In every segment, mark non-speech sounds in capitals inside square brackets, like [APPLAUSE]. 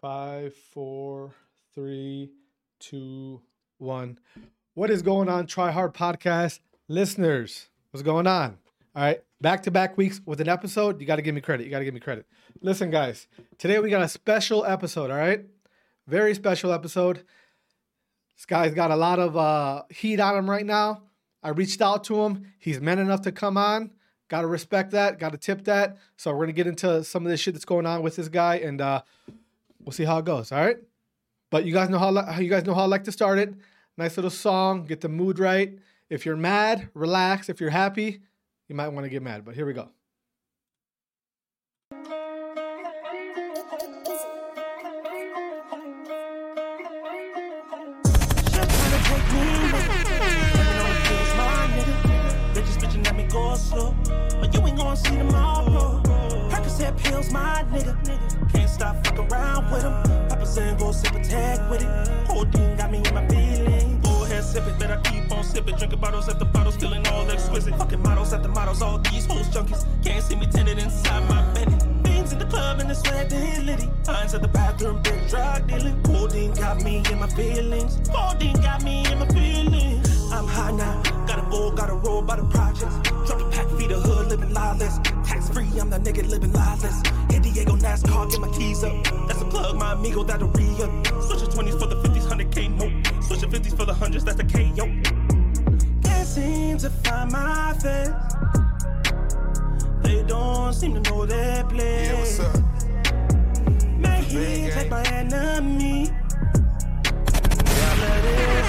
Five, four, three, two, one. What is going on, Try Hard Podcast listeners? What's going on? All right, back to back weeks with an episode. You got to give me credit. You got to give me credit. Listen, guys, today we got a special episode. All right, very special episode. This guy's got a lot of uh, heat on him right now. I reached out to him. He's man enough to come on. Got to respect that. Got to tip that. So we're gonna get into some of this shit that's going on with this guy, and uh, we'll see how it goes. All right. But you guys know how, how you guys know how I like to start it. Nice little song, get the mood right. If you're mad, relax. If you're happy, you might want to get mad. But here we go. But you ain't gonna see tomorrow. My nigga. Can't stop fucking around with them. Papa saying go sip a tag with it. Whole got me in my feelings. Go ahead, sip it, better keep on sipping. Drinking bottles after bottles, feeling all exquisite. Fucking models after models, all these hoes junkies. Can't see me tinted inside my bed. Beans in the club and the sweat is litty. Lines at the bathroom, big drug dealing. Codeine got me in my feelings. Codeine got me in my feelings. I'm high now. Gotta go, gotta roll by the projects. Drop a pack, feed the hood, living lawless. Tax free, I'm that nigga living lawless. Hit Diego NASCAR, get my keys up. That's a plug, my amigo, that'll re up. Switch the 20s for the 50s, 100k more. Switch the 50s for the 100s, that's the KO. Can't seem to find my face. They don't seem to know their place. Yeah, what's up? May he take my enemy. Let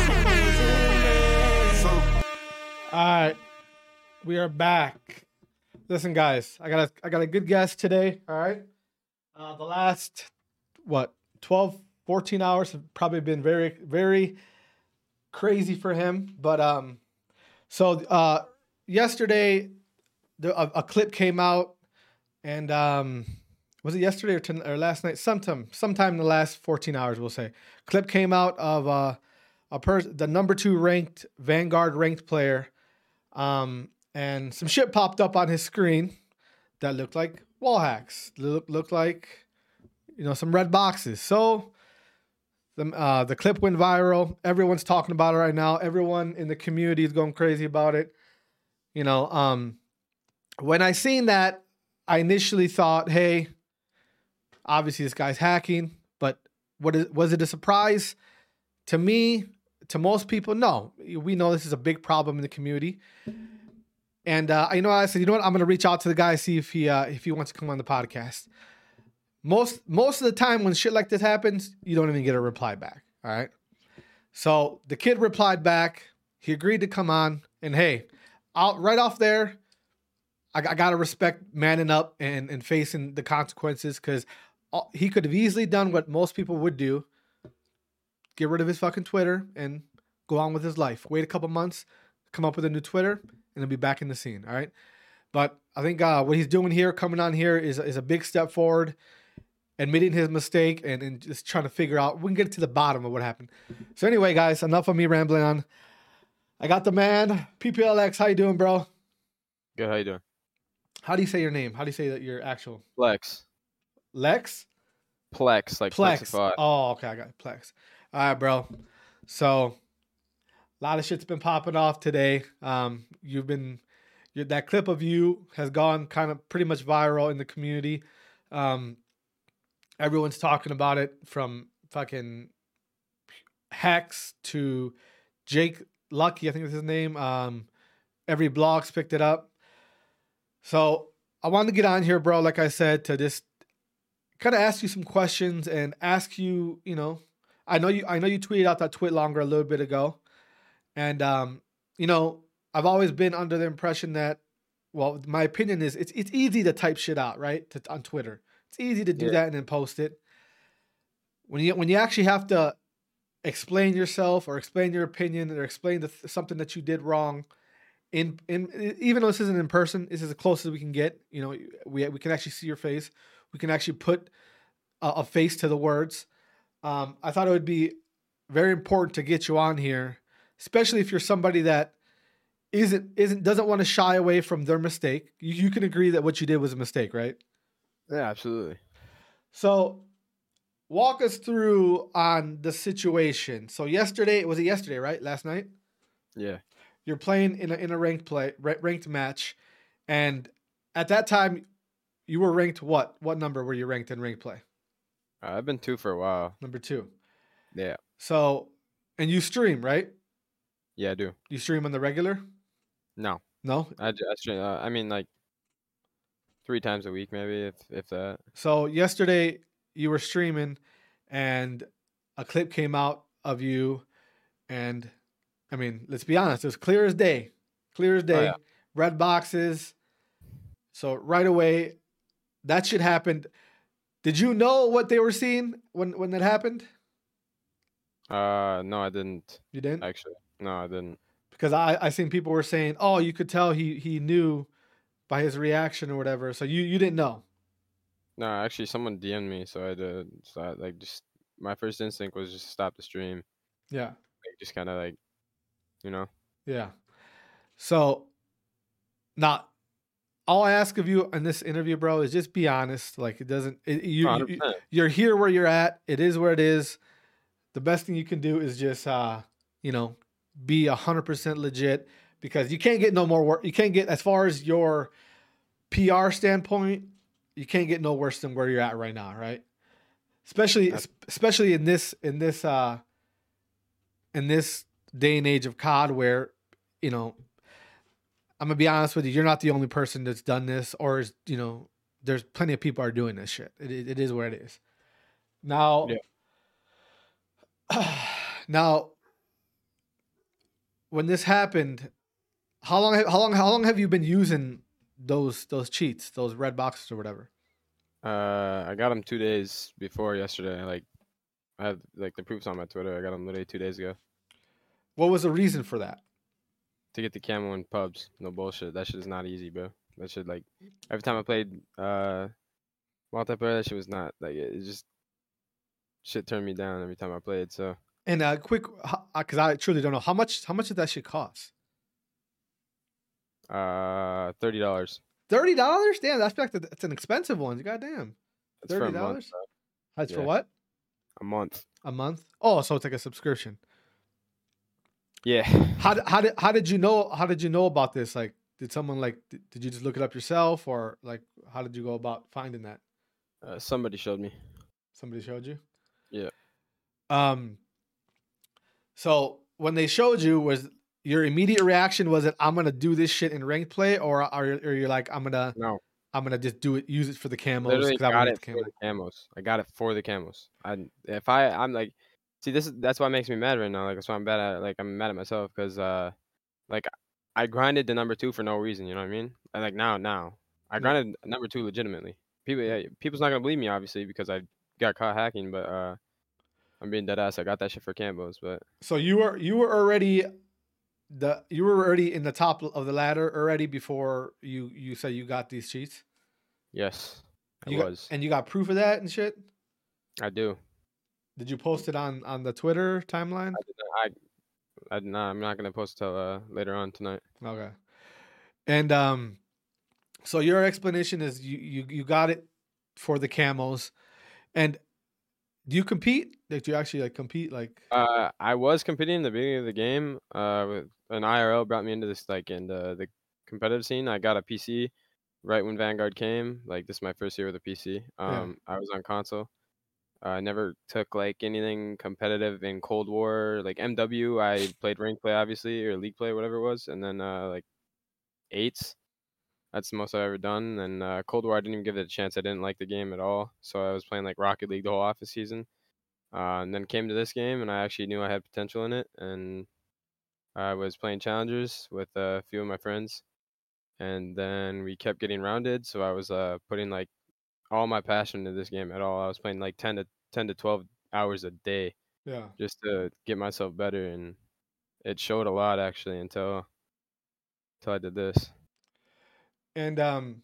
All right, we are back. Listen, guys, I got a I got a good guest today. All right, uh, the last what 12, 14 hours have probably been very very crazy for him. But um, so uh, yesterday, the, a, a clip came out, and um, was it yesterday or, ton- or last night? Sometime sometime in the last fourteen hours, we'll say. Clip came out of uh, a person, the number two ranked Vanguard ranked player, um, and some shit popped up on his screen that looked like wall hacks. Look, looked like you know some red boxes. So the uh, the clip went viral. Everyone's talking about it right now. Everyone in the community is going crazy about it. You know, um, when I seen that, I initially thought, hey, obviously this guy's hacking. But what is, was it a surprise to me? To most people, no. We know this is a big problem in the community. And uh, you know, I said, you know what? I'm gonna reach out to the guy see if he uh, if he wants to come on the podcast. Most most of the time when shit like this happens, you don't even get a reply back. All right. So the kid replied back. He agreed to come on, and hey, out right off there, I, I gotta respect manning up and and facing the consequences because he could have easily done what most people would do: get rid of his fucking Twitter and go on with his life. Wait a couple months, come up with a new Twitter, and he'll be back in the scene. All right. But I think uh, what he's doing here, coming on here, is is a big step forward, admitting his mistake and, and just trying to figure out. We can get to the bottom of what happened. So anyway, guys, enough of me rambling on. I got the man, PPLX. How you doing, bro? Good. How you doing? How do you say your name? How do you say that your actual Plex. Lex? Plex, like Plex. Plexify. Oh, okay, I got it. Plex. All right, bro. So, a lot of shit's been popping off today. Um, you've been that clip of you has gone kind of pretty much viral in the community. Um, everyone's talking about it from fucking Hex to Jake Lucky, I think is his name. Um, every blog's picked it up. So I wanted to get on here, bro. Like I said, to just kind of ask you some questions and ask you, you know, I know you, I know you tweeted out that TwitLonger a little bit ago, and um, you know, I've always been under the impression that, well, my opinion is it's it's easy to type shit out, right, to, on Twitter. It's easy to do Yeah. that and then post it. When you when you actually have to explain yourself or explain your opinion or explain the, something that you did wrong, in in even though this isn't in person, this is as close as we can get. You know, we we can actually see your face. We can actually put a, a face to the words. Um, I thought it would be very important to get you on here, especially if you're somebody that isn't isn't doesn't want to shy away from their mistake. You, you can agree that what you did was a mistake, right? Yeah, absolutely. So walk us through on the situation. So yesterday, it was it yesterday, right? Last night, Yeah. you're playing in a in a ranked play, ranked match, and at that time, you were ranked what? What number were you ranked in ranked play? Uh, I've been two for a while. Number two. Yeah. So, and you stream, right? Yeah, I do. You stream on the regular? No, No. I, I, stream, uh, I mean like three times a week, maybe if if that. So yesterday you were streaming, and a clip came out of you, and I mean, let's be honest, it was clear as day, clear as day. yeah. Red boxes. So right away, that shit happened. Did you know what they were seeing when when that happened? Uh, no, I didn't You didn't, actually. No, I didn't. because I I seen people were saying, oh, you could tell he he knew by his reaction or whatever. So you you didn't know. No, actually, someone DM'd me, so I did. So I, like, just my first instinct was just stop the stream. Yeah. Like, just kind of like, you know. Yeah. So now all I ask of you in this interview, bro, is just be honest. Like it doesn't it, you, you you're here where you're at. It is where it is. The best thing you can do is just uh, you know, be a hundred percent legit because you can't get no more work. You can't get as far as your PR standpoint, you can't get no worse than where you're at right now, right? Especially especially in this in this uh in this day and age of COD where, you know, I'm gonna be honest with you, you're not the only person that's done this, or is you know, there's plenty of people are doing this shit. It, it, it is where it is. Now, [SIGHS] now, when this happened, how long, how long, how long have you been using those those cheats, those red boxes or whatever? Uh, I got them two days before yesterday. Like, I have like the proofs on my Twitter. I got them literally two days ago What was the reason for that? To get the camo in pubs. No bullshit. That shit is not easy, bro. That shit like every time I played uh multiplayer, that shit was not like it, it just shit turned me down every time I played. So And uh, quick, because I truly don't know how much how much did that shit cost? uh, thirty dollars. Thirty dollars? Damn, that's like that's an expensive one. Goddamn. That's for a $30? month. That's for what? A month. A month? Oh, so it's like a subscription. Yeah. How did how did how did you know how did you know about this? Like, did someone like did, did you just look it up yourself, or like how did you go about finding that? Uh, somebody showed me. Somebody showed you? Yeah. Um. So when they showed you, was your immediate reaction was that I'm gonna do this shit in ranked play, or are you- or you're like I'm gonna No. I'm gonna just do it, use it for the camos Literally because I got it the for the camos. I got it for the camos. I if I I'm like, see this is that's what makes me mad right now. Like that's why I'm bad at like I'm mad at myself because uh, like I grinded the number two for no reason. You know what I mean? And like now now I grinded number two legitimately. People yeah, people's not gonna believe me obviously because I got caught hacking, but uh, I'm being dead ass. I got that shit for camos, but So you were you were already the you were already in the top of the ladder already before you you said you got these cheats. yes, I You got- was. and you got proof of that and shit. I do. Did you post it on on the Twitter timeline? I did not, I, I I'm not gonna post till uh later on tonight. Okay. And um, so your explanation is you you you got it for the camos, and do you compete? Like, do you actually like compete? Like, Uh, I was competing in the beginning of the game. Uh, with an IRL brought me into this like in the the competitive scene. I got a PC right when Vanguard came. Like this is my first year with a PC. Yeah. Um, I was on console. I never took like anything competitive in Cold War, like MW. I played rank play obviously or league play, whatever it was, and then uh like eights. That's the most I've ever done. And uh, Cold War, I didn't even give it a chance. I didn't like the game at all. So I was playing like Rocket League the whole office season. Uh, and then came to this game, and I actually knew I had potential in it. And I was playing challengers with a few of my friends, and then we kept getting rounded. So I was uh, putting like all my passion into this game at all. I was playing like ten to ten to twelve hours a day yeah. just to get myself better, and it showed a lot actually until until I did this. And um,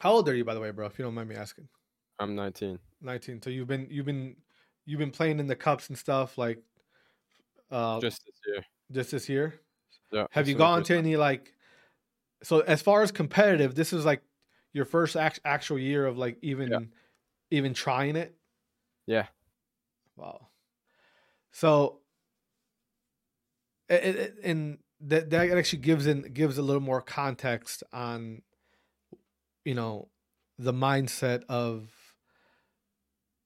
how old are you, by the way, bro? If you don't mind me asking. I'm 19. 19. So you've been you've been you've been playing in the cups and stuff like uh just, Just this year. Just this year. Yeah. Have you gone to any like so as far as competitive, this is like your first act- actual year of like even even trying it? Yeah. Wow. So, it, it, and that that actually gives in gives a little more context on, you know, the mindset of.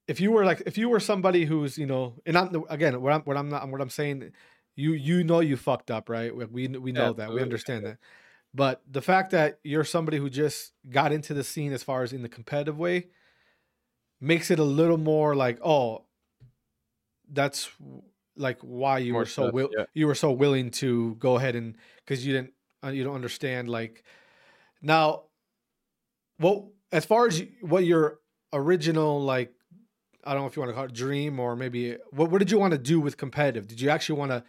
If you were like, if you were somebody who's, you know, and I'm again, what I'm, what I'm not, what I'm saying, you, you know, you fucked up, right? We, we we know that, we understand that, but the fact that you're somebody who just got into the scene as far as in the competitive way, makes it a little more like, oh, that's like why you More were so stuff, will yeah. you were so willing to go ahead and because you didn't uh, you don't understand like now what as far as what your original like I don't know if you want to call it dream or maybe what what did you want to do with competitive? Did you actually want to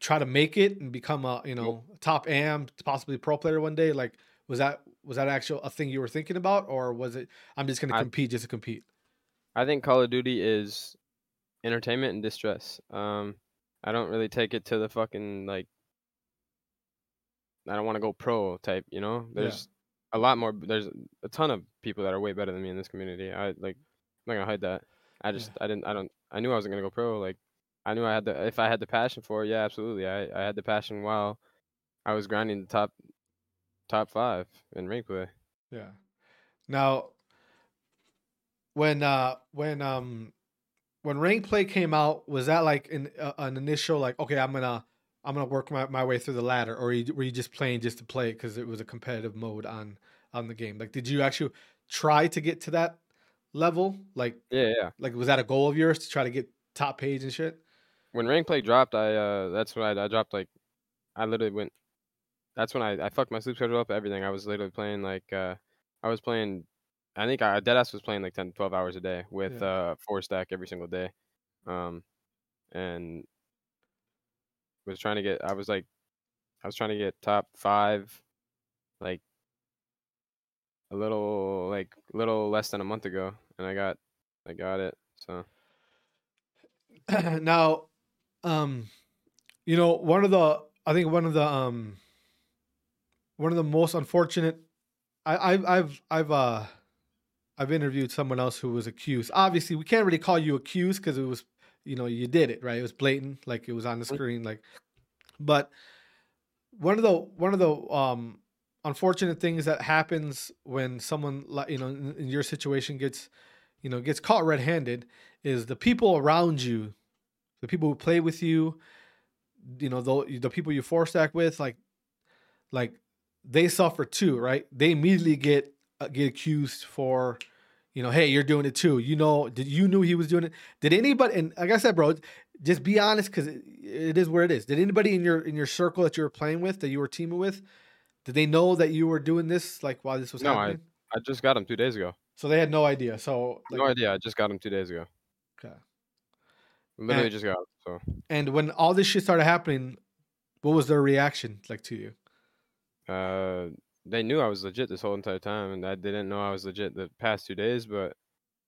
try to make it and become a you know top am possibly pro player one day? Like was that was that actual a thing you were thinking about or was it I'm just going to compete just to compete? I think Call of Duty is entertainment and distress. Um, I don't really take it to the fucking like. I don't want to go pro type, you know. Yeah. There's a lot more. There's a ton of people that are way better than me in this community. I like. I'm not gonna hide that. I just. I didn't. I don't. I knew I wasn't gonna go pro. Like, I knew I had the. If I had the passion for it, yeah, absolutely. I. I had the passion while I was grinding the top. Top five in rank play. Yeah. Now, when uh when um when rank play came out, was that like an uh, an initial like okay, I'm gonna I'm gonna work my, my way through the ladder, or you, were you just playing just to play because it was a competitive mode on on the game? Like, did you actually try to get to that level? Like, Yeah, yeah. like was that a goal of yours to try to get top page and shit? When rank play dropped, I uh that's when I, I dropped like I literally went. That's when I I fucked my sleep schedule up. Everything. I was literally playing like uh I was playing. I think I Deadass was playing like 10, 12 hours a day with Yeah. uh four stack every single day, um, and was trying to get. I was like, I was trying to get top five, like a little like little less than a month ago, and I got I got it. So [CLEARS THROAT] now, um, you know, one of the I think one of the um one of the most unfortunate I, I've I've I've uh I've interviewed someone else who was accused. Obviously, we can't really call you accused because it was you know you did it right. It was blatant, like it was on the screen, like. But one of the one of the um unfortunate things that happens when someone like you know in, in your situation gets you know gets caught red-handed is the people around you the people who play with you you know the, the people you four stack with like like they suffer too right they immediately get uh, get accused for you know hey you're doing it too you know did you knew he was doing it did anybody and like i said bro just be honest because it, it is where it is did anybody in your in your circle that you were playing with that you were teaming with did they know that you were doing this like while this was happening? No, I- I just got him two days ago. so they had no idea so like, no idea. I just got him two days ago. okay. Literally And- just got him. So. and when all this shit started happening what was their reaction like to you Uh, they knew I was legit this whole entire time, and I didn't know I was legit the past two days. But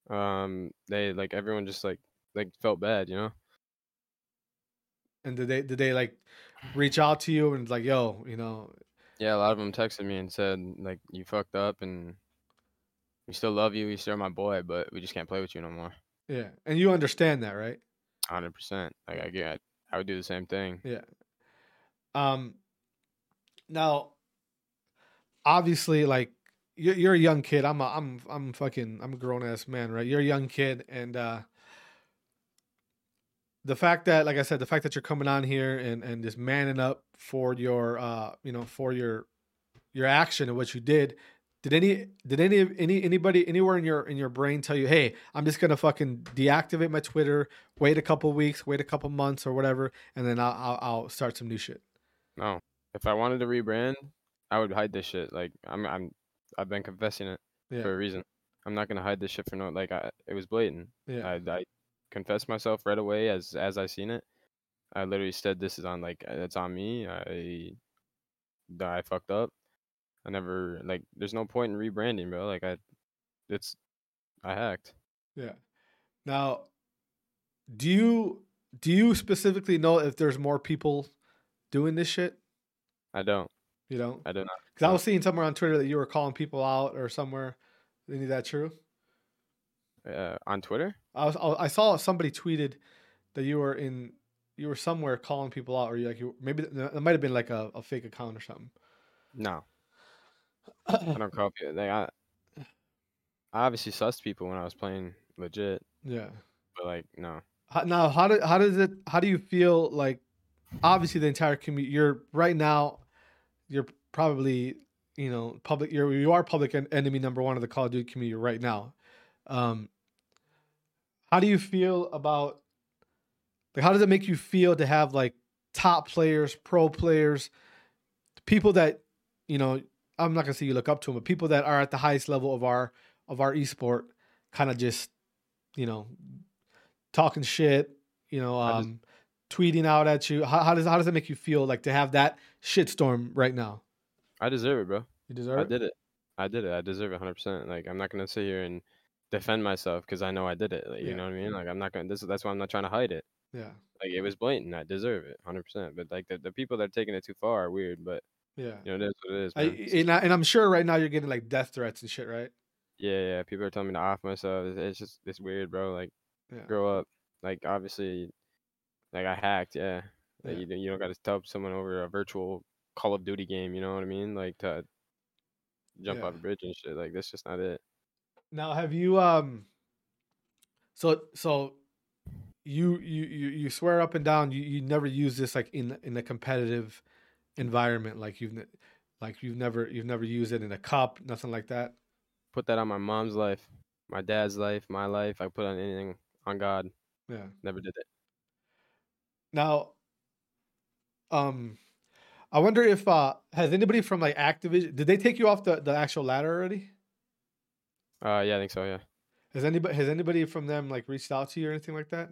um, they like everyone just like like felt bad, you know. and did they did they like reach out to you and like yo you know Yeah, a lot of them texted me and said like you fucked up, and we still love you. You're still my boy, but we just can't play with you no more. yeah and you understand that right Hundred percent. Like I get, I would do the same thing. Yeah. Um. Now, obviously, like you're, you're a young kid. I'm a I'm I'm fucking I'm a grown ass man, right? You're a young kid, and uh the fact that, like I said, the fact that you're coming on here and and just manning up for your uh you know for your your action and what you did. Did any did any any anybody anywhere in your in your brain tell you, hey, I'm just gonna fucking deactivate my Twitter, wait a couple weeks, wait a couple months or whatever, and then I'll I'll, I'll start some new shit. No, if I wanted to rebrand, I would hide this shit. Like I'm, I'm, I've been confessing it Yeah, for a reason. I'm not gonna hide this shit for no. Like I, it was blatant. yeah, I, I confessed myself right away as as I seen it. I literally said this is on like it's on me. I I fucked up. I never like. There's no point in rebranding, bro. Like I, it's I hacked. yeah. Now, do you do you specifically know if there's more people doing this shit? I don't. You don't, I do not. Know. because I was seeing somewhere on Twitter that you were calling people out or somewhere. Any of that true? Uh, on Twitter? I was I saw somebody tweeted that you were in you were somewhere calling people out, or you like you maybe that might have been like a, a fake account or something. No, I don't call people. Like, I, I obviously sussed people when I was playing legit, Yeah. but like no. How, now, how do how does it? How do you feel like? Obviously, the entire community. You're right now. You're probably you know public. You're you are public en- enemy number one of the Call of Duty community right now. Um, how do you feel about? Like, how does it make you feel to have like top players, pro players, people that you know? I'm not gonna say you look up to them, but people that are at the highest level of our of our esport, kind of just you know talking shit, you know, I just- um, tweeting out at you. How, how does how does it make you feel like to have that shitstorm right now? I deserve it, bro. You deserve I it. I did it. I did it. I deserve it 100%. Like I'm not gonna sit here and defend myself because I know I did it. Like, Yeah. You know what I mean? Like I'm not gonna. This that's why I'm not trying to hide it. Yeah, Like it was blatant. I deserve it 100%. But like the, the people that are taking it too far are weird. But yeah. you know it is what it is. I, and, I, and I'm sure right now you're getting like death threats and shit, right? Yeah, yeah. People are telling me to off myself. It's, it's just it's weird, bro. Like Yeah. grow up. Like obviously, like I hacked. Yeah. Like, Yeah. you don't- you don't got to tell someone over a virtual Call of Duty game. You know what I mean? Like to jump Yeah. off a bridge and shit. Like that's just not it. Now, have you um? So so, you you you you swear up and down you you never use this like in in a competitive environment like you've like you've never you've never used it in a cup nothing like that. Put that on my mom's life, my dad's life, my life. I put on anything on God. Yeah. Never did it. Now, um, I wonder if uh has anybody from like Activision did they take you off the the actual ladder already? Uh, yeah, I think so. Yeah. Has anybody has anybody from them like reached out to you or anything like that?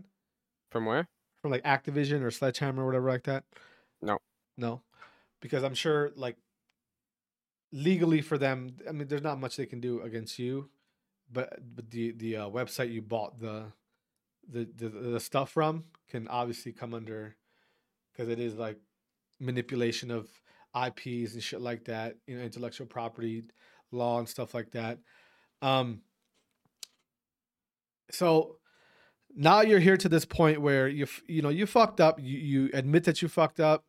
From where? From like Activision or Sledgehammer or whatever like that? No. No. Because I'm sure like legally for them, I mean there's not much they can do against you, but but the the uh, website you bought the the, the the stuff from can obviously come under because it is like manipulation of IPs and shit like that, you know, intellectual property law and stuff like that. Um so now you're here to this point where you you know you fucked up you you admit that you fucked up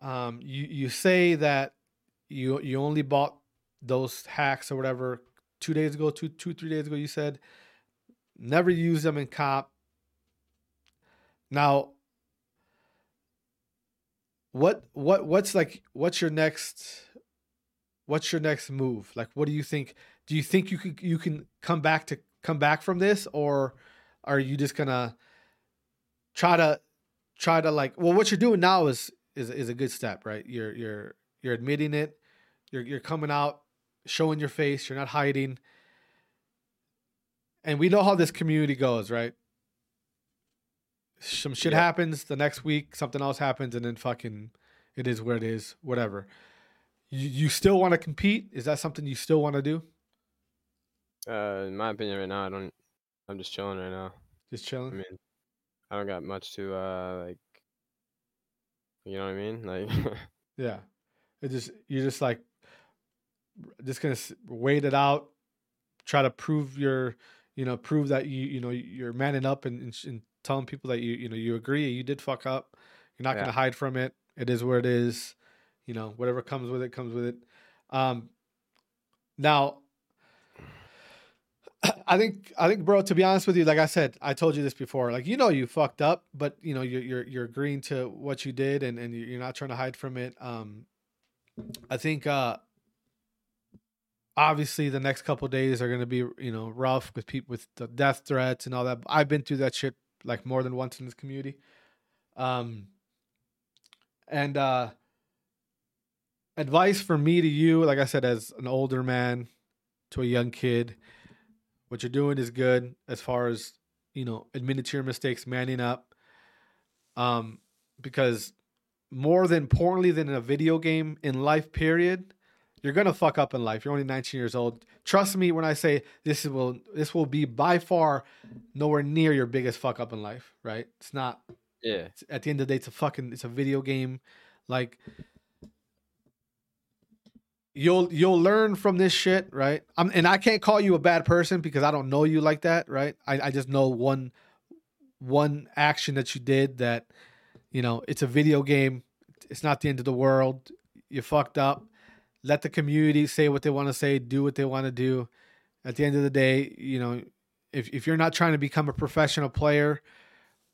um you you say that you you only bought those hacks or whatever two days ago two two three days ago you said. Never use them in cop. Now what what what's like what's your next what's your next move? Like what do you think do you think you can you can come back to come back from this? Or are you just gonna try to try to like well what you're doing now is is is a good step right you're you're you're admitting it you're you're coming out showing your face you're not hiding and we know how this community goes right some shit Yeah. happens the next week something else happens and then fucking it is where it is whatever you, you still want to compete is that something you still want to do Uh, in my opinion, right now, I don't. I'm just chilling right now. just chilling. I mean, I don't got much to uh like. You know what I mean? Like, [LAUGHS] Yeah. It just you're just like just gonna wait it out, try to prove your, you know, prove that you you know you're manning up and, and, and telling people that you you know you agree you did fuck up. You're not Yeah. gonna hide from it. It is where it is. You know, whatever comes with it comes with it. Um, now, I think I think, bro. To be honest with you, like I said, I told you this before. Like you know, you fucked up, but you know you're you're you're agreeing to what you did, and and you're not trying to hide from it. Um, I think uh, obviously the next couple days are gonna be you know rough with people with the death threats and all that. I've been through that shit like more than once in this community. Um, and uh, advice for me to you, like I said, as an older man to a young kid, what you're doing is good as far as you know admitting to your mistakes, manning up. Um, because more than importantly than in a video game in life, period, you're gonna fuck up in life. You're only 19 years old. Trust me when I say this will this will be by far nowhere near your biggest fuck up in life. Right? It's not. yeah, It's- at the end of the day, it's a fucking it's a video game. Like you'll you'll learn from this shit, right? I'm, and I can't call you a bad person because I don't know you like that, right? I, I just know one one action that you did that, you know, it's a video game. It's not the end of the world. You fucked up. Let the community say what they want to say, do what they want to do. At the end of the day, you know, if if you're not trying to become a professional player,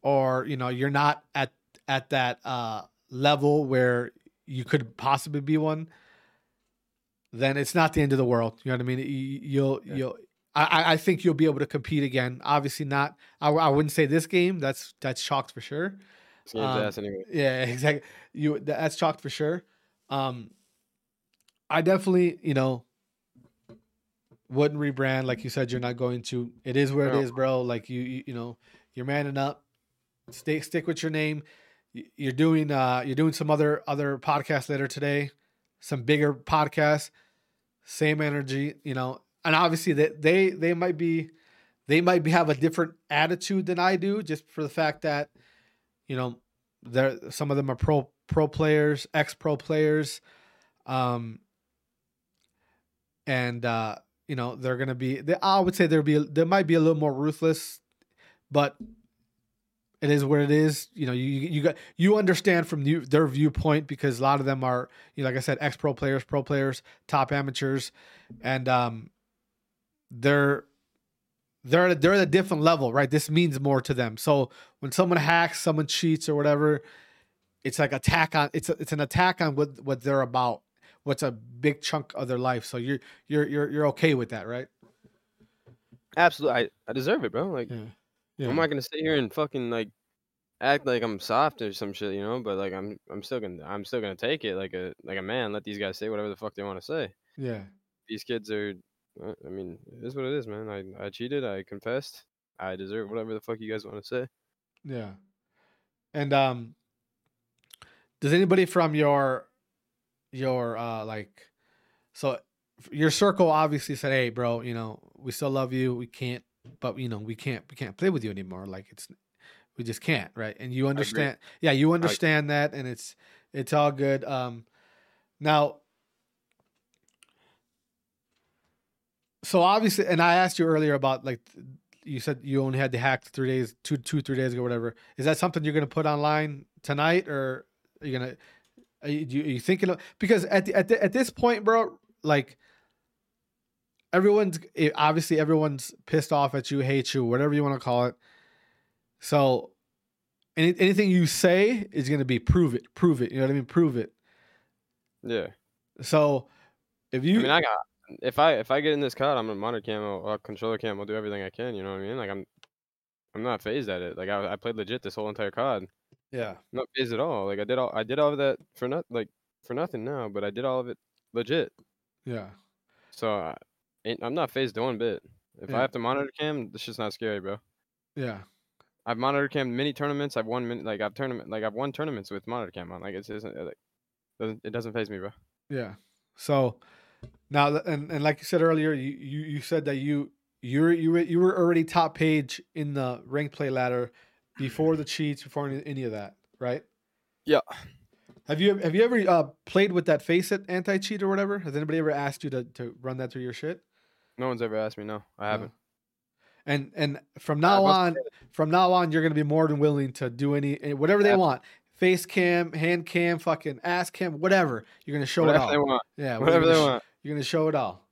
or you know, you're not at at that uh, level where you could possibly be one, then it's not the end of the world. You know what I mean? You, you'll Yeah. you'll. I, I think you'll be able to compete again. Obviously, not. I, I wouldn't say this game. That's that's chalked for sure. Um, anyway. Yeah, [LAUGHS] exactly. You that's chalked for sure. Um, I definitely, you know, wouldn't rebrand like you said. You're not going to. It is where it No. is, bro. Like you, you, you know, you're manning up. Stay stick with your name. You're doing uh you're doing some other other podcasts later today, some bigger podcasts. Same energy, you know, and obviously that they they might be they might be have a different attitude than I do, just for the fact that you know they're some of them are pro pro players, ex pro players, um, and uh, you know they're gonna be. They, I would say there be they might be a little more ruthless, but it is what it is. You know, you you got you understand from you, their viewpoint because a lot of them are, you know, like I said, ex pro players, pro players, top amateurs, and um, they're they're at a, they're at a different level, right? This means more to them. So when someone hacks, someone cheats or whatever, it's like attack on it's a, it's an attack on what what they're about. What's a big chunk of their life. So you're you're you're you're okay with that, right? Absolutely, I, I deserve it, bro. Like, Yeah. I'm not gonna sit here and fucking like act like I'm soft or some shit, you know. But like, I'm I'm still gonna I'm still gonna take it like a like a man. Let these guys say whatever the fuck they want to say. Yeah. These kids are. uh, I mean, it is what it is, man. I I cheated. I confessed. I deserve whatever the fuck you guys want to say. Yeah. And um does anybody from your your uh like so your circle obviously said, "Hey, bro, you know, we still love you. We can't but you know, we can't we can't play with you anymore. Like it's we just can't, right? And you understand Yeah, you understand that and it's it's all good. Um now so obviously and I asked you earlier about like you said you only had the hack three days, two, two, three days ago, whatever. Is that something you're gonna put online tonight, or are you gonna? Are you, you- are you thinking of because at the, at the, at this point, bro, like everyone's eh, obviously everyone's pissed off at you, hates you, whatever you want to call it. So, any, anything you say is gonna be prove it, prove it. You know what I mean? Prove it. Yeah. So, if you, I mean, I got. If I if I get in this COD, I'm a monitor cam or controller cam. I'll do everything I can. You know what I mean? Like I'm, I'm not fazed at it. Like I, I played legit this whole entire COD. yeah, I'm not fazed at all. Like I did all I did all of that for not like for nothing now, but I did all of it legit. yeah, So I, I'm not fazed one bit. If Yeah. I have to monitor cam, this shit's not scary, bro. yeah, I've monitor cam many tournaments. I've won many, like I've tournament like I've won tournaments with monitor cam on. Like it's isn't like doesn't it doesn't faze me, bro. Yeah. So now, and, and like you said earlier, you, you, you said that you you're you were, you were already top page in the rank play ladder before the cheats, before any, any of that, right? Yeah. Have you have you ever uh, played with that FACEIT anti cheat or whatever? Has anybody ever asked you to, to run that through your shit? No one's ever asked me. No, I haven't. And and from now on, from now on, you're gonna be more than willing to do any eh, whatever they want. Face cam, hand cam, fucking ass cam, whatever. You're gonna show Whatever it all. they want. Yeah, Whatever they sh- want. You're gonna show it all.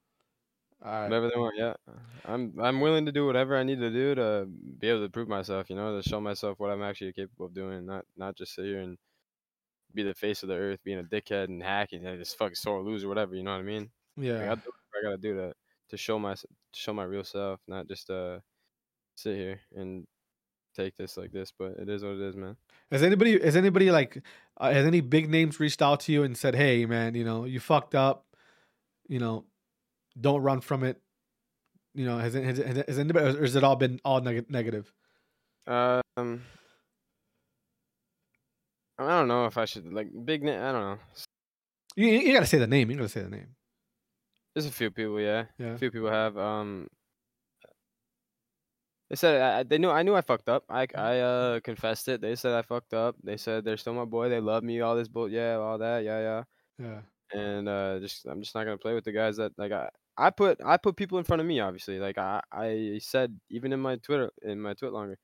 All right. Whatever they want. Yeah. I'm I'm willing to do whatever I need to do to be able to prove myself. You know, to show myself what I'm actually capable of doing. Not not just sit here and be the face of the earth, being a dickhead and hacking and just fucking sore loser, whatever. You know what I mean? Like, Yeah. I, do whatever I gotta do to to show my to show my real self, not just uh sit here and take this like this. But it is what it is, man. Has anybody has anybody like uh, has any big names reached out to you and said, "Hey, man, you know, you fucked up. You know, don't run from it." You know, has it, has, it, has anybody or has it all been all neg- negative? Um, I don't know if I should like big. Na- I don't know. You, you gotta say the name. You gotta say the name. There's a few people, yeah. Yeah. A few people have. Um, they said I, they knew I knew I fucked up. I I uh confessed it. They said I fucked up. They said they're still my boy. They love me. All this bull, yeah, all that, yeah, yeah. Yeah. and uh, just I'm just not gonna play with the guys that like I. I put I put people in front of me obviously like I, I said even in my Twitter in my TwitLonger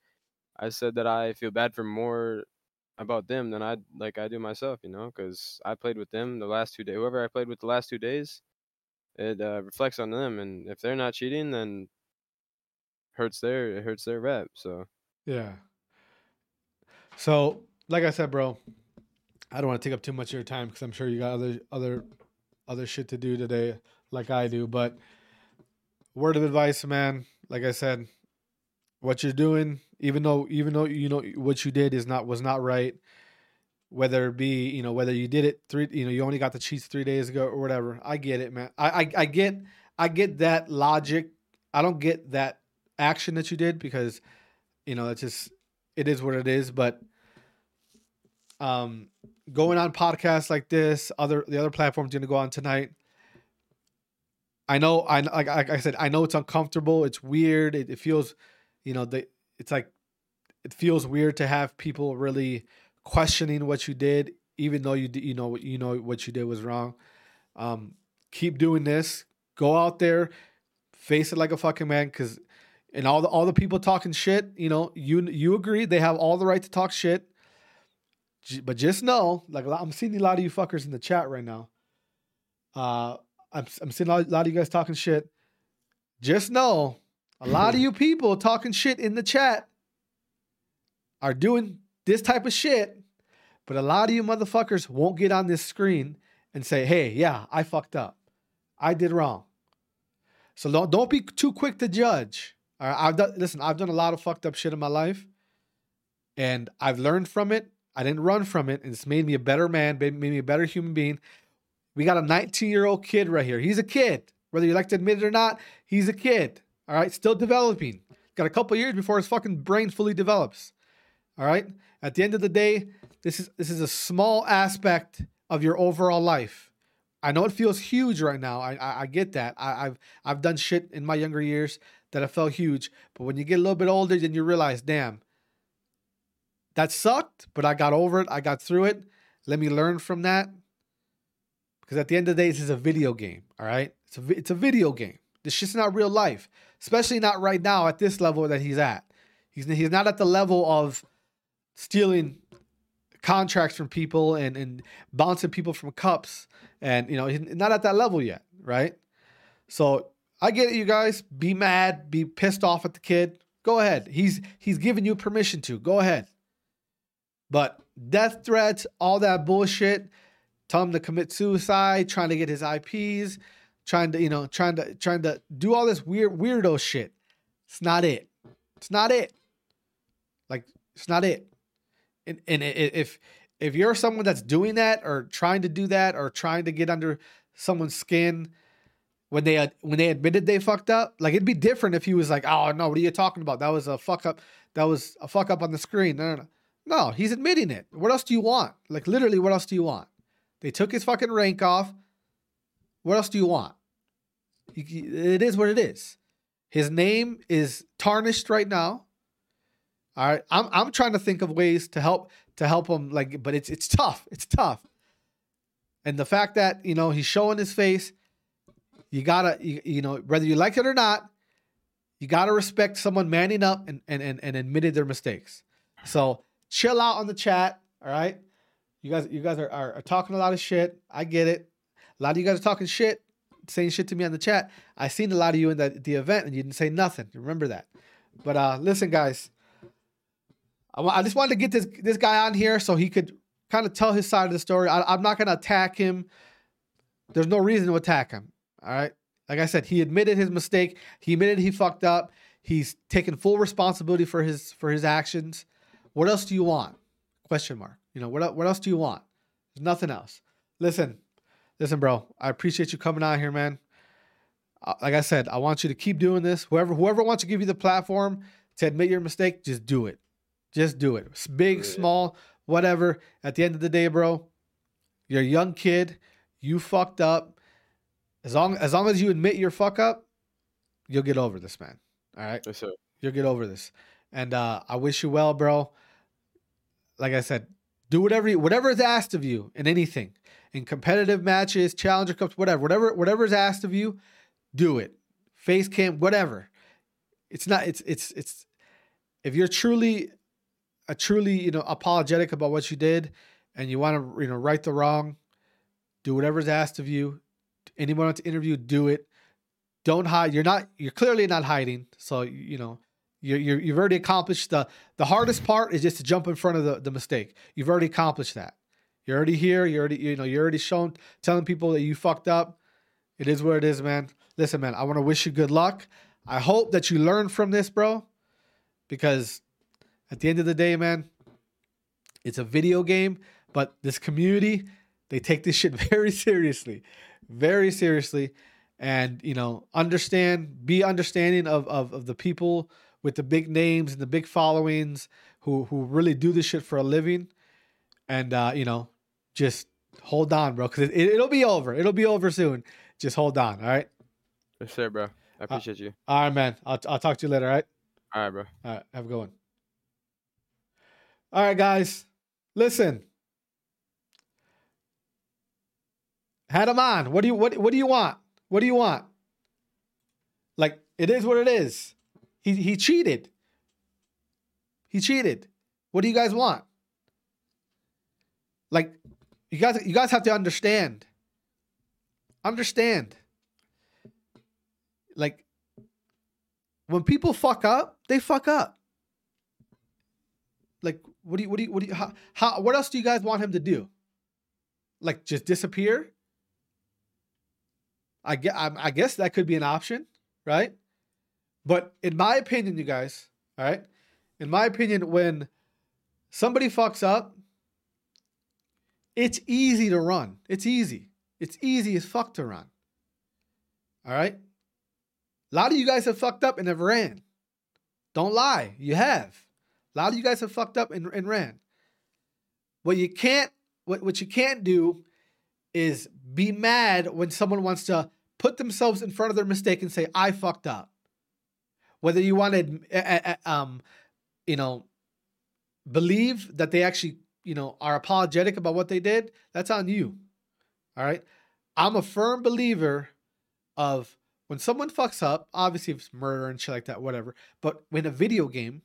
I said that I feel bad for more about them than I like I do myself, you know, because I played with them the last two days. Whoever I played with the last two days, it uh, reflects on them, and if they're not cheating, then hurts their it hurts their rep. So Yeah. So, like I said, bro, I don't want to take up too much of your time because I'm sure you got other other other shit to do today, like I do. But word of advice, man. Like I said, what you're doing, even though even though you know what you did is not was not right, whether it be you know whether you did it three, you know you only got the cheats three days ago or whatever. I get it, man. I I, I get I get that logic. I don't get that action that you did because you know it's just it is what it is. But um, going on podcasts like this, other the other platforms gonna go on tonight. I know, I like, like I said, I know it's uncomfortable. It's weird. It, it feels, you know, the it's like it feels weird to have people really questioning what you did, even though you you know you know what you did was wrong. Um, keep doing this. Go out there, face it like a fucking man, because and all the all the people talking shit, you know, you you agree they have all the right to talk shit. But just know, like I'm seeing a lot of you fuckers in the chat right now. Uh, I'm I'm seeing a lot, a lot of you guys talking shit. Just know, a lot of [LAUGHS] you people talking shit in the chat are doing this type of shit, but a lot of you motherfuckers won't get on this screen and say, "Hey, yeah, I fucked up. I did wrong." So don't don't be too quick to judge. All right, I've done listen. I've done a lot of fucked up shit in my life, and I've learned from it. I didn't run from it, and it's made me a better man, made me a better human being. We got a 19 year old kid right here. He's a kid, whether you like to admit it or not. He's a kid. All right, still developing. Got a couple years before his fucking brain fully develops. All right. At the end of the day, this is this is a small aspect of your overall life. I know it feels huge right now. I I, I get that. I, I've I've done shit in my younger years that I felt huge, but when you get a little bit older, then you realize, damn, that sucked, but I got over it. I got through it. Let me learn from that. Because at the end of the day, this is a video game. All right, it's a it's a video game. This shit's not real life, especially not right now at this level that he's at. He's he's not at the level of stealing contracts from people and and bouncing people from cups, and you know he's not at that level yet, right? So I get it, you guys. Be mad, be pissed off at the kid. Go ahead. He's he's giving you permission to. Go ahead. But death threats, all that bullshit, tell him to commit suicide, trying to get his IPs, trying to, you know, trying to trying to do all this weird weirdo shit. It's not it. It's not it. Like it's not it. And and if if you're someone that's doing that or trying to do that or trying to get under someone's skin when they when they admitted they fucked up, like it'd be different if he was like, "Oh no, what are you talking about? That was a fuck up. That was a fuck up on the screen." No, no, no. No, he's admitting it. What else do you want? Like literally, what else do you want? They took his fucking rank off. What else do you want? It is what it is. His name is tarnished right now. All right, I'm I'm trying to think of ways to help to help him. Like, but it's it's tough. It's tough. And the fact that you know he's showing his face, you gotta you, you know whether you like it or not, you gotta respect someone manning up and and and, and admitted their mistakes. So chill out on the chat. All right, you guys you guys are, are are talking a lot of shit. I get it. A lot of you guys are talking shit, saying shit to me on the chat. I seen a lot of you in the the event and you didn't say nothing. Remember that. But uh, listen, guys. I, I just wanted to get this this guy on here so he could kind of tell his side of the story. I, I'm not gonna attack him. There's no reason to attack him. All right. Like I said, he admitted his mistake. He admitted he fucked up. He's taken full responsibility for his for his actions. What else do you want? Question mark. You know what? What else do you want? There's nothing else. Listen, listen, bro. I appreciate you coming out here, man. Uh, Like I said, I want you to keep doing this. Whoever whoever wants to give you the platform to admit your mistake, just do it. Just do it. It's big, Yeah. small, whatever. At the end of the day, bro, you're a young kid. You fucked up. As long as long as you admit your fuck up, you'll get over this, man. All right Yes, sir. you'll get over this. And uh, I wish you well, bro. Like I said, do whatever you, whatever is asked of you in anything. in competitive matches, challenger cups, whatever, whatever, whatever is asked of you, do it. Face cam, whatever. It's not. It's it's it's. If you're truly, a truly you know apologetic about what you did, and you want to you know right the wrong, do whatever's asked of you. Anyone wants to interview, do it. Don't hide. You're not. You're clearly not hiding. So you know you're, you're, you've already accomplished the the hardest part is just to jump in front of the, the mistake. You've already accomplished that. You're already here. You're already you know you're already shown telling people that you fucked up. It is what it is, man. Listen, man. I want to wish you good luck. I hope that you learn from this, bro, because at the end of the day, man, it's a video game, but this community they take this shit [LAUGHS] very seriously, very seriously, and you know understand, be understanding of of, of the people with the big names and the big followings who who really do this shit for a living, and uh, you know, just hold on, bro, because it, it'll be over. It'll be over soon. Just hold on, all right. Yes, sir, bro. I appreciate you. All right, man. I'll I'll talk to you later. All right. All right, bro. All right. Have a good one. All right, guys. Listen. Had him on. What do you what what do you want? What do you want? Like it is what it is. He he cheated. He cheated. What do you guys want? Like you guys you guys have to understand. Understand. Like when people fuck up, they fuck up. Like what do you what do you what do you how, how what else do you guys want him to do? Like just disappear? I guess, I guess that could be an option, right? But in my opinion, you guys, all right, in my opinion, when somebody fucks up, it's easy to run. It's easy. It's easy as fuck to run. All right. A lot of you guys have fucked up and have ran. Don't lie. You have. A lot of you guys have fucked up and, and ran. What you can't, what, what you can't do is be mad when someone wants to put themselves in front of their mistake and say, I fucked up. Whether you want to, um, you know, believe that they actually, you know, are apologetic about what they did, that's on you. All right. I'm a firm believer of when someone fucks up, obviously if it's murder and shit like that, whatever. But when a video game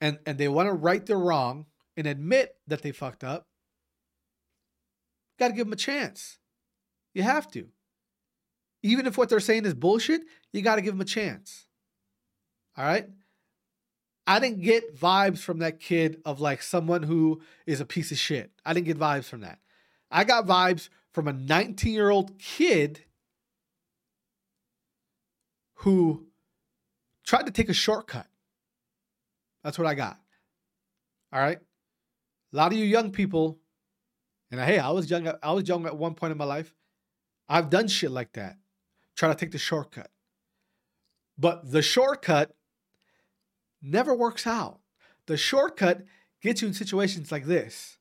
and and they want to right their wrong and admit that they fucked up, got to give them a chance. You have to. Even if what they're saying is bullshit, you got to give them a chance. All right? I didn't get vibes from that kid of like someone who is a piece of shit. I didn't get vibes from that. I got vibes from a 19 year old kid who tried to take a shortcut. That's what I got. All right? A lot of you young people, and hey, I was young. I was young at one point in my life. I've done shit like that. Try to take the shortcut. But the shortcut never works out. The shortcut gets you in situations like this.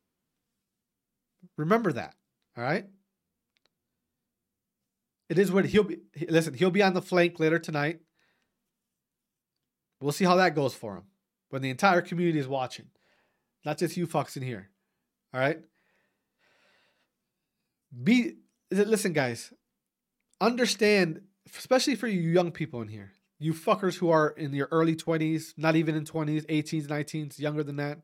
Remember that. All right? It is what he'll be. Listen, he'll be on the flank later tonight. We'll see how that goes for him when the entire community is watching, not just you fucks in here. All right? Be listen, guys. Understand, especially for you young people in here, you fuckers who are in your early 20s, not even in 20s, 18s, 19s, younger than that.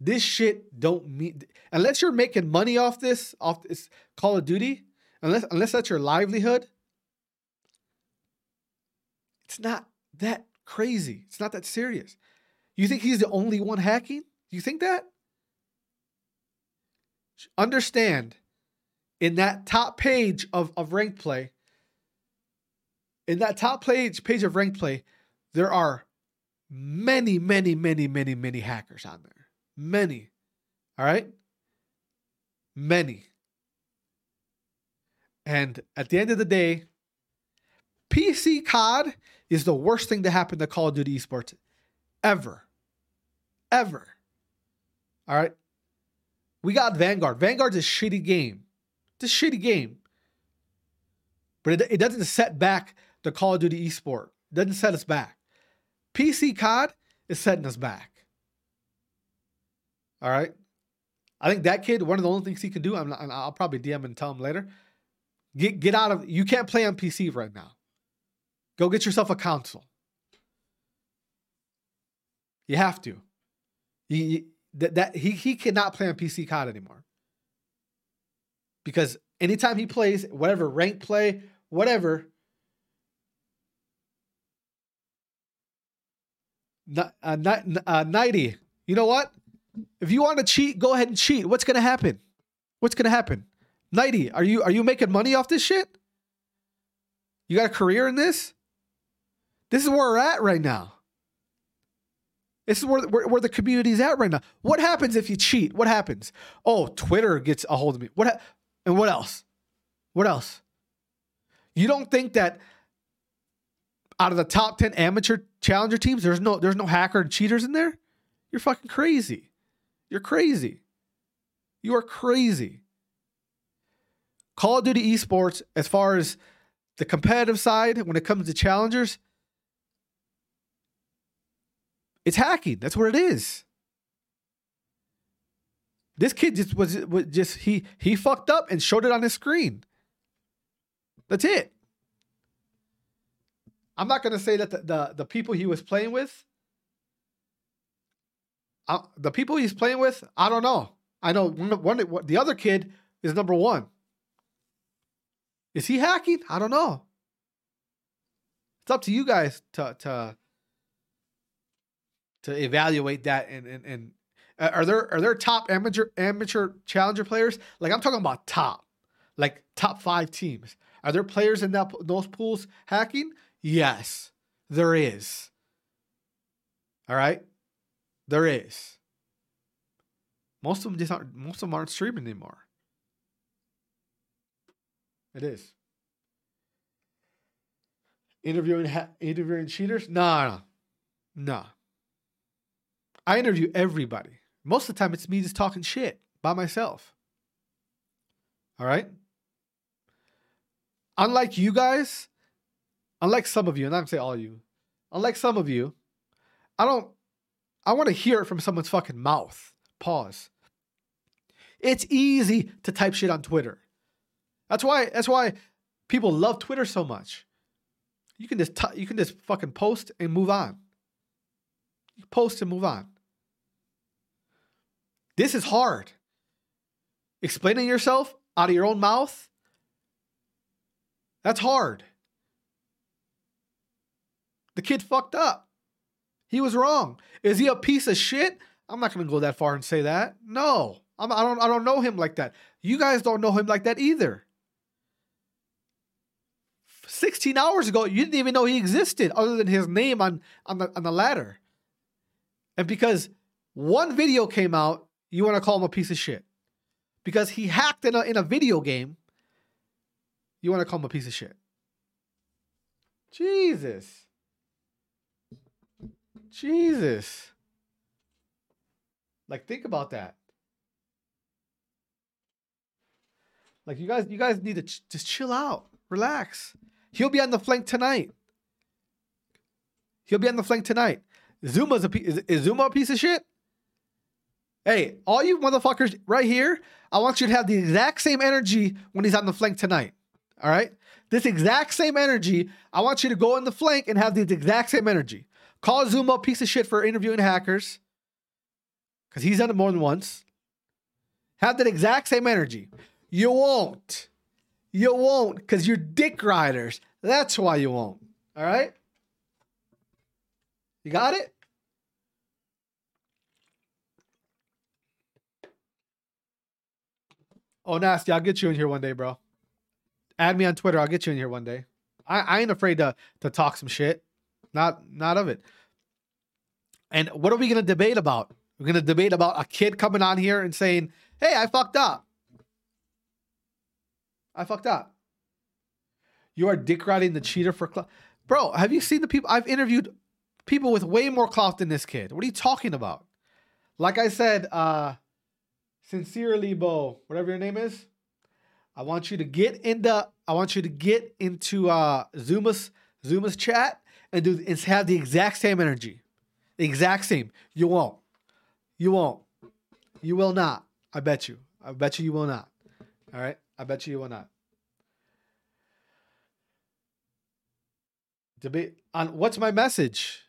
This shit don't mean unless you're making money off this, off this Call of Duty, unless unless that's your livelihood. It's not that crazy. It's not that serious. You think he's the only one hacking? You think that? Understand, in that top page of, of ranked play, in that top page page of ranked play, there are many, many, many, many, many hackers on there. Many. All right? Many. And at the end of the day, PC COD is the worst thing to happen to Call of Duty esports ever. Ever. All right? We got Vanguard. Vanguard's a shitty game. It's a shitty game. But it, it doesn't set back the Call of Duty esport. It doesn't set us back. PC COD is setting us back. All right? I think that kid, one of the only things he can do, I'm not, I'll probably DM and tell him later. Get get out of. You can't play on PC right now. Go get yourself a console. You have to. You, you- that, that he he cannot play on PC COD anymore. Because anytime he plays whatever rank play, whatever, uh, uh, 90. You know what? If you want to cheat, go ahead and cheat. What's gonna happen? What's gonna happen? 90. Are you are you making money off this shit? You got a career in this? This is where we're at right now. This is where, where, where the community's at right now. What happens if you cheat? What happens? Oh, Twitter gets a hold of me. What ha- and what else? What else? You don't think that out of the top 10 amateur challenger teams, there's no there's no hacker and cheaters in there? You're fucking crazy. You're crazy. You are crazy. Call of Duty esports, as far as the competitive side, when it comes to challengers, it's hacking. That's what it is. This kid just was, was just he he fucked up and showed it on his screen. That's it. I'm not gonna say that the the, the people he was playing with, uh, the people he's playing with, I don't know. I know one, one the other kid is number one. Is he hacking? I don't know. It's up to you guys to to to evaluate that and and, and uh, are there are there top amateur amateur challenger players? Like I'm talking about top, like top five teams. Are there players in that those pools hacking? Yes, there is. All right, there is. Most of them just aren't. Most of them aren't streaming anymore. It is. Interviewing ha- interviewing cheaters? No, no, no. I interview everybody. Most of the time, it's me just talking shit by myself. All right. Unlike you guys, unlike some of you, and I'm say all you, unlike some of you, I don't. I want to hear it from someone's fucking mouth. Pause. It's easy to type shit on Twitter. That's why. That's why people love Twitter so much. You can just t- you can just fucking post and move on. You post and move on. This is hard. Explaining yourself out of your own mouth. That's hard. The kid fucked up. He was wrong. Is he a piece of shit? I'm not going to go that far and say that. No. I'm, I don't I don't know him like that. You guys don't know him like that either. 16 hours ago, you didn't even know he existed other than his name on, on, the, on the ladder. And because one video came out, you want to call him a piece of shit. Because he hacked in a, in a video game, you want to call him a piece of shit. Jesus. Jesus. Like think about that. Like you guys you guys need to ch- just chill out. Relax. He'll be on the flank tonight. He'll be on the flank tonight. ZooMaa's a. Is, is ZooMaa a piece of shit? Hey, all you motherfuckers right here, I want you to have the exact same energy when he's on the flank tonight. All right? This exact same energy, I want you to go in the flank and have the exact same energy. Call ZooMaa a piece of shit for interviewing hackers, because he's done it more than once. Have that exact same energy. You won't. You won't, because you're dick riders. That's why you won't. All right? You got it? Oh, nasty! I'll get you in here one day, bro. Add me on Twitter. I'll get you in here one day. I, I ain't afraid to to talk some shit. Not not of it. And what are we gonna debate about? We're gonna debate about a kid coming on here and saying, "Hey, I fucked up. I fucked up." You are dick riding the cheater for clout, bro. Have you seen the people I've interviewed? People with way more clout than this kid. What are you talking about? Like I said, uh, sincerely, Bo, whatever your name is, I want you to get into. I want you to get into uh, ZooMaa's ZooMaa's chat and do and have the exact same energy, the exact same. You won't. You won't. You will not. I bet you. I bet you you will not. All right. I bet you you will not. Debate on what's my message?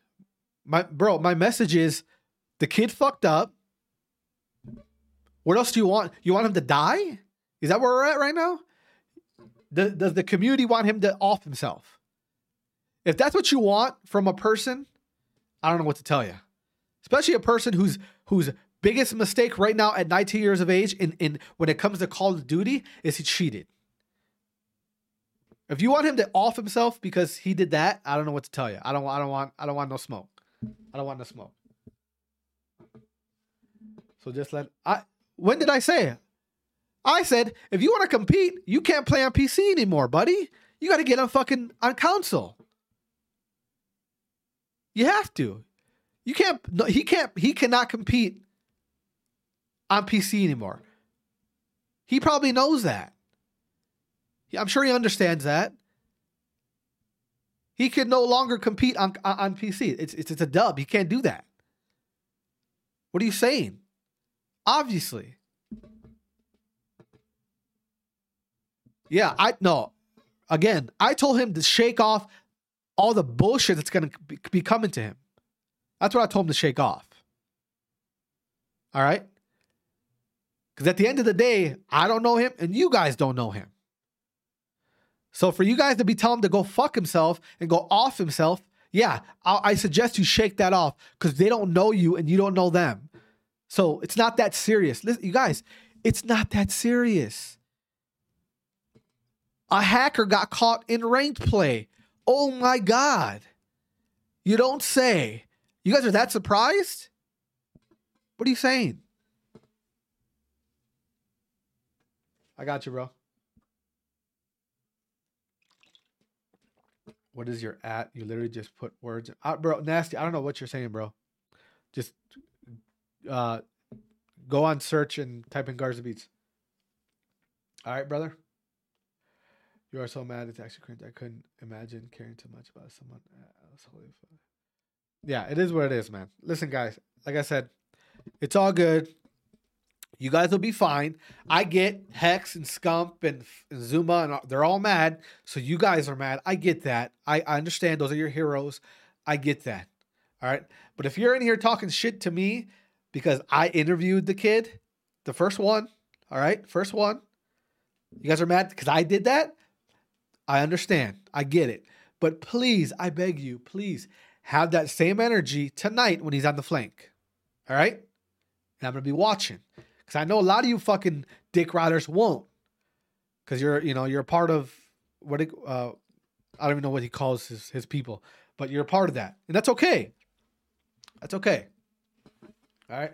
My bro, my message is the kid fucked up. What else do you want? You want him to die? Is that where we're at right now? Does, does the community want him to off himself? If that's what you want from a person, I don't know what to tell you. Especially a person whose whose biggest mistake right now at 19 years of age in, in when it comes to Call of Duty is he cheated. If you want him to off himself because he did that, I don't know what to tell you. I don't I don't want I don't want no smoke. I don't want to smoke. So just let I when did I say it? I said if you want to compete, you can't play on PC anymore, buddy. You got to get on fucking on console. You have to. You can't. No, he can't. He cannot compete on PC anymore. He probably knows that. I'm sure he understands that. He could no longer compete on on PC. It's it's, it's a dub. He can't do that. What are you saying? Obviously. Yeah, I no. Again, I told him to shake off all the bullshit that's going to be coming to him. That's what I told him to shake off. All right? Because at the end of the day, I don't know him and you guys don't know him. So for you guys to be telling him to go fuck himself and go off himself, yeah, I, I suggest you shake that off because they don't know you and you don't know them. So it's not that serious. Listen, you guys, it's not that serious. A hacker got caught in ranked play. Oh my God. You don't say. You guys are that surprised? What are you saying? I got you, bro. What is your at? You literally just put words. Uh, bro, nasty. I don't know what you're saying, bro. Just uh, go on search and type in Garza Beats. All right, brother. You are so mad. It's actually cringe. I couldn't imagine caring too much about someone else. Holy fuck. Yeah, it is what it is, man. Listen, guys. Like I said, it's all good. You guys will be fine. I get Hecz and Scump and, and ZooMaa, and they're all mad. So you guys are mad. I get that. I, I understand. Those are your heroes. I get that. All right. But if you're in here talking shit to me because I interviewed the kid, the first one, all right, first one, you guys are mad because I did that. I understand. I get it. But please, I beg you, please have that same energy tonight when he's on the flank. All right? And I'm going to be watching because I know a lot of you fucking dick riders won't because you're, you know, you're part of what it, uh, I don't even know what he calls his, his people, but you're a part of that. And that's okay. That's okay. All right?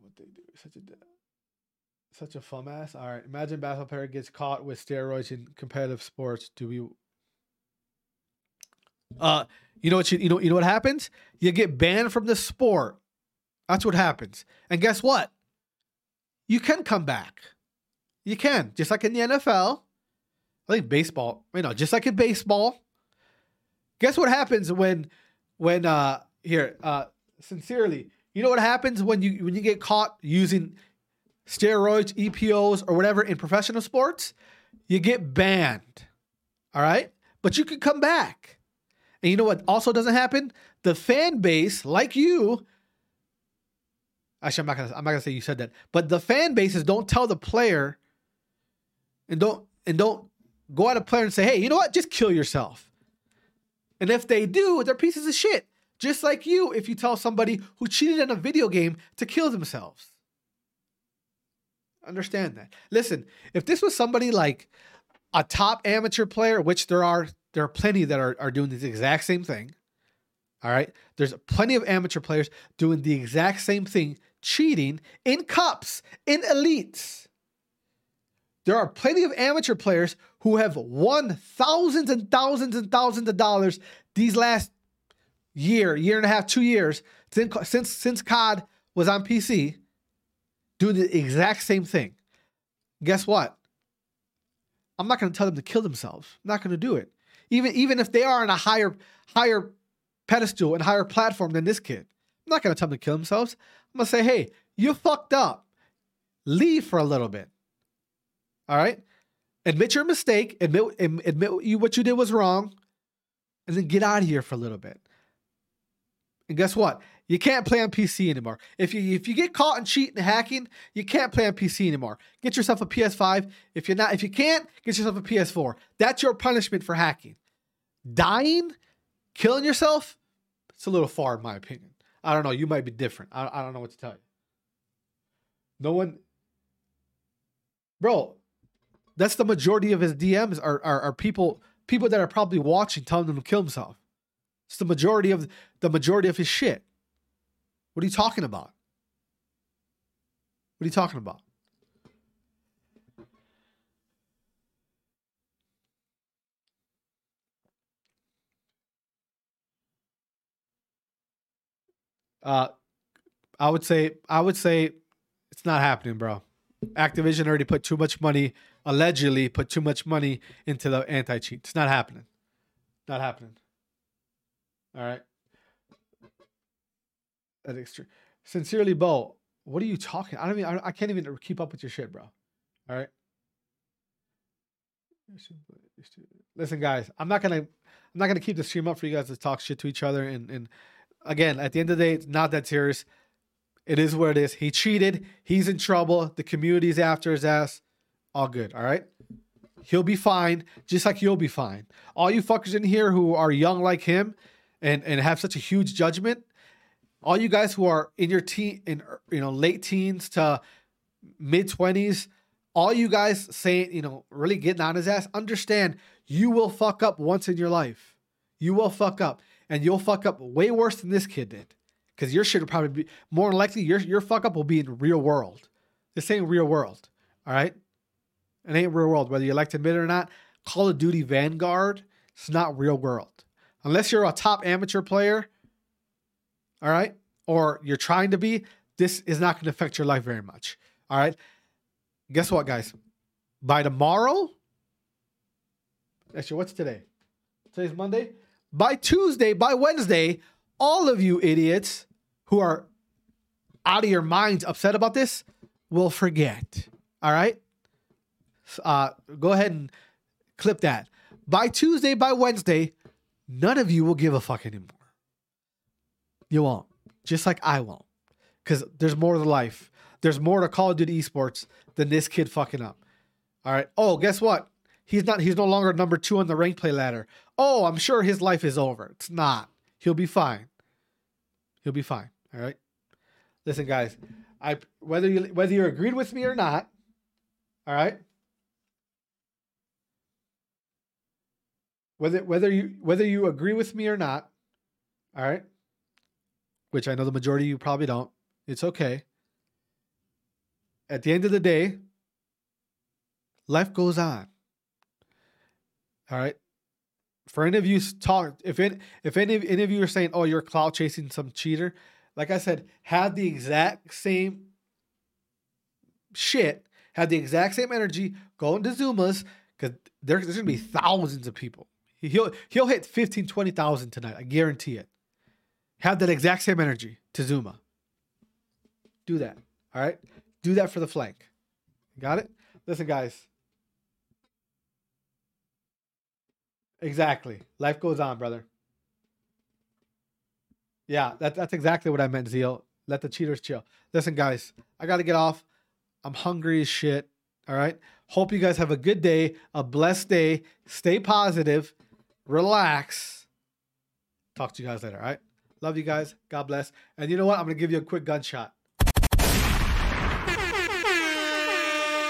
What they do, such a such a fun ass. All right. Imagine basketball player gets caught with steroids in competitive sports. Do we? Uh, you know what you, you know you know what happens? You get banned from the sport. That's what happens. And guess what? You can come back. You can, just like in the NFL. I think baseball. You know, just like in baseball. Guess what happens when, when uh here uh sincerely, you know what happens when you when you get caught using steroids, EPOs, or whatever in professional sports, you get banned. All right? But you can come back. And you know what also doesn't happen? The fan base, like you, actually, I'm not gonna I'm not gonna say you said that, but the fan bases don't tell the player and don't and don't go at a player and say, hey, you know what? Just kill yourself. And if they do, they're pieces of shit. Just like you, if you tell somebody who cheated in a video game to kill themselves. Understand that. Listen, if this was somebody like a top amateur player, which there are, there are plenty that are, are doing the exact same thing. All right. There's plenty of amateur players doing the exact same thing, cheating in cups, in elites. There are plenty of amateur players who have won thousands and thousands and thousands of dollars these last year, year and a half, two years since since, COD was on PC doing the exact same thing. Guess what? I'm not going to tell them to kill themselves. I'm not going to do it. Even even if they are on a higher higher pedestal and higher platform than this kid, I'm not going to tell them to kill themselves. I'm to say, hey, You fucked up. Leave for a little bit. All right? Admit your mistake, admit admit what you did was wrong, and then get out of here for a little bit. And guess what? You can't play on PC anymore. If you if you get caught in cheating and hacking, you can't play on PC anymore. Get yourself a PS5. If you're not, if you can't, get yourself a PS4. That's your punishment for hacking. Dying, killing yourself, it's a little far in my opinion. I don't know. You might be different. I, I don't know what to tell you. No one, bro. That's the majority of his DMs are are, are people people that are probably watching telling him to kill himself. It's the majority of the majority of his shit. What are you talking about? What are you talking about? Uh I would say I would say it's not happening, bro. Activision already put too much money, allegedly put too much money into the anti-cheat. It's not happening. Not happening. All right. That extreme. Sincerely, Bo. What are you talking? I don't mean. I can't even keep up with your shit, bro. All right. Listen, guys. I'm not gonna. I'm not gonna keep the stream up for you guys to talk shit to each other. And and again, at the end of the day, it's not that serious. It is what it is. He cheated. He's in trouble. The community's after his ass. All good. All right. He'll be fine, just like you'll be fine. All you fuckers in here who are young like him and and have such a huge judgment, all you guys who are in your teen in you know late teens to mid 20s, all you guys saying, you know, really getting on his ass, understand you will fuck up once in your life. You will fuck up and you'll fuck up way worse than this kid did. Cuz your shit will probably be more likely your your fuck up will be in real world. This ain't real world. All right? It ain't real world. Whether you like to admit it or not, Call of Duty Vanguard, it's not real world. Unless you're a top amateur player, all right, or you're trying to be, this is not going to affect your life very much. All right. Guess what, guys? By tomorrow, actually, what's today? Today's Monday. By Tuesday, by Wednesday, all of you idiots who are out of your minds upset about this will forget. All right. Uh, go ahead and clip that. By Tuesday, by Wednesday, none of you will give a fuck anymore. You won't. Just like I won't. Because there's more to life. There's more to Call of Duty esports than this kid fucking up. All right. Oh, guess what? He's not he's no longer number two on the rank play ladder. Oh, I'm sure his life is over. It's not. He'll be fine. He'll be fine. All right. Listen, guys. I whether you whether you agreed with me or not, all right. Whether whether you whether you agree with me or not, all right. Which I know the majority of you probably don't. It's okay. At the end of the day, life goes on. All right. For any of you talk, if it, if any any of you are saying, "Oh, you're cloud chasing some cheater," like I said, have the exact same shit, have the exact same energy. Go into Zumas because there, there's gonna be thousands of people. He'll he'll hit 15, 20,000 tonight. I guarantee it. Have that exact same energy to ZooMaa. Do that. All right. Do that for the flank. Got it? Listen, guys. Exactly. Life goes on, brother. Yeah, that, that's exactly what I meant, Zeal. Let the cheaters chill. Listen, guys, I got to get off. I'm hungry as shit. All right. Hope you guys have a good day, a blessed day. Stay positive, relax. Talk to you guys later. All right. Love you guys. God bless. And you know what? I'm going to give you a quick gunshot.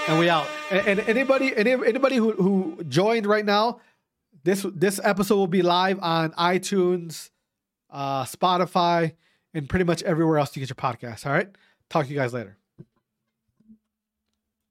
And we out. And, and anybody, any, anybody who, who joined right now, this this episode will be live on iTunes, uh, Spotify, and pretty much everywhere else you get your podcast. All right. Talk to you guys later.